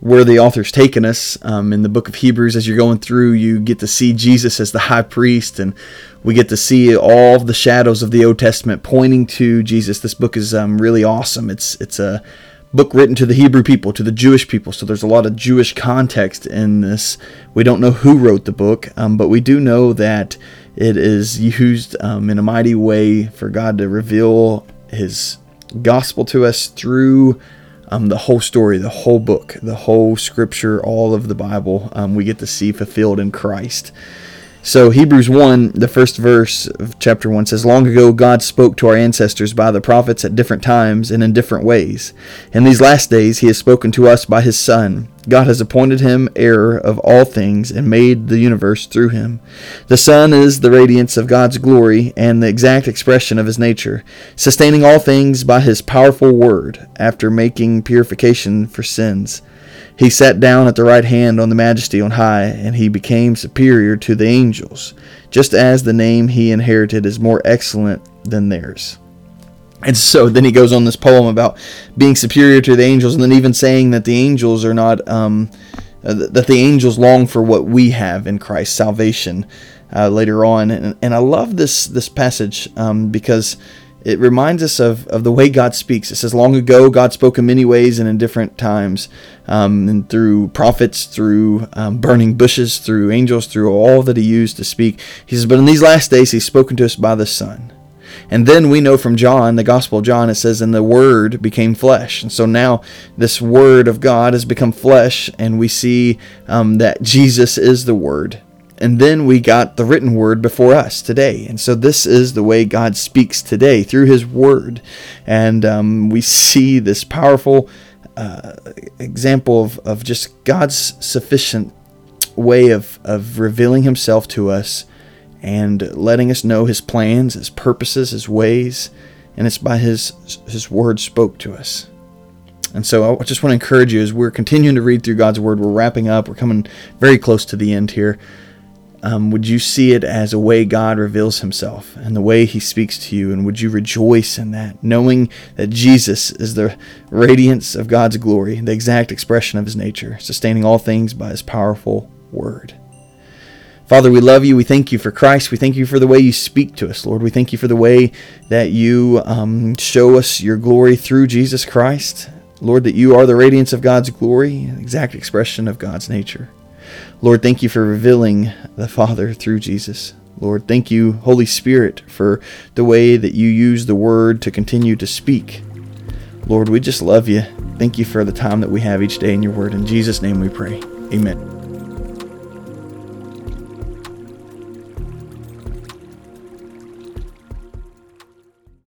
where the author's taken us um, in the book of Hebrews. As you're going through, you get to see Jesus as the high priest, and we get to see all the shadows of the Old Testament pointing to Jesus. This book is um, really awesome. It's it's a book written to the Hebrew people, to the Jewish people. So there's a lot of Jewish context in this. We don't know who wrote the book, um, but we do know that it is used um, in a mighty way for God to reveal His gospel to us through um, the whole story, the whole book, the whole scripture, all of the Bible, um, we get to see fulfilled in Christ. So, Hebrews 1, the first verse of chapter 1 says, Long ago God spoke to our ancestors by the prophets at different times and in different ways. In these last days he has spoken to us by his Son. God has appointed him heir of all things and made the universe through him. The Son is the radiance of God's glory and the exact expression of his nature, sustaining all things by his powerful word after making purification for sins. He sat down at the right hand on the majesty on high, and he became superior to the angels, just as the name he inherited is more excellent than theirs. And so then he goes on this poem about being superior to the angels, and then even saying that the angels are not, um, uh, that the angels long for what we have in Christ, salvation, uh, later on. And, and I love this this passage um, because it reminds us of, of the way God speaks. It says, Long ago, God spoke in many ways and in different times, um, and through prophets, through um, burning bushes, through angels, through all that He used to speak. He says, But in these last days, He's spoken to us by the Son. And then we know from John, the Gospel of John, it says, And the Word became flesh. And so now this Word of God has become flesh, and we see um, that Jesus is the Word and then we got the written word before us today. And so this is the way God speaks today through his word. And um, we see this powerful uh, example of, of just God's sufficient way of, of revealing himself to us and letting us know his plans, his purposes, his ways. And it's by his, his word spoke to us. And so I just want to encourage you as we're continuing to read through God's word, we're wrapping up, we're coming very close to the end here um, would you see it as a way God reveals himself and the way he speaks to you? And would you rejoice in that, knowing that Jesus is the radiance of God's glory, the exact expression of his nature, sustaining all things by his powerful word? Father, we love you. We thank you for Christ. We thank you for the way you speak to us, Lord. We thank you for the way that you um, show us your glory through Jesus Christ. Lord, that you are the radiance of God's glory, the exact expression of God's nature. Lord, thank you for revealing the Father through Jesus. Lord, thank you, Holy Spirit, for the way that you use the word to continue to speak. Lord, we just love you. Thank you for the time that we have each day in your word. In Jesus' name we pray. Amen.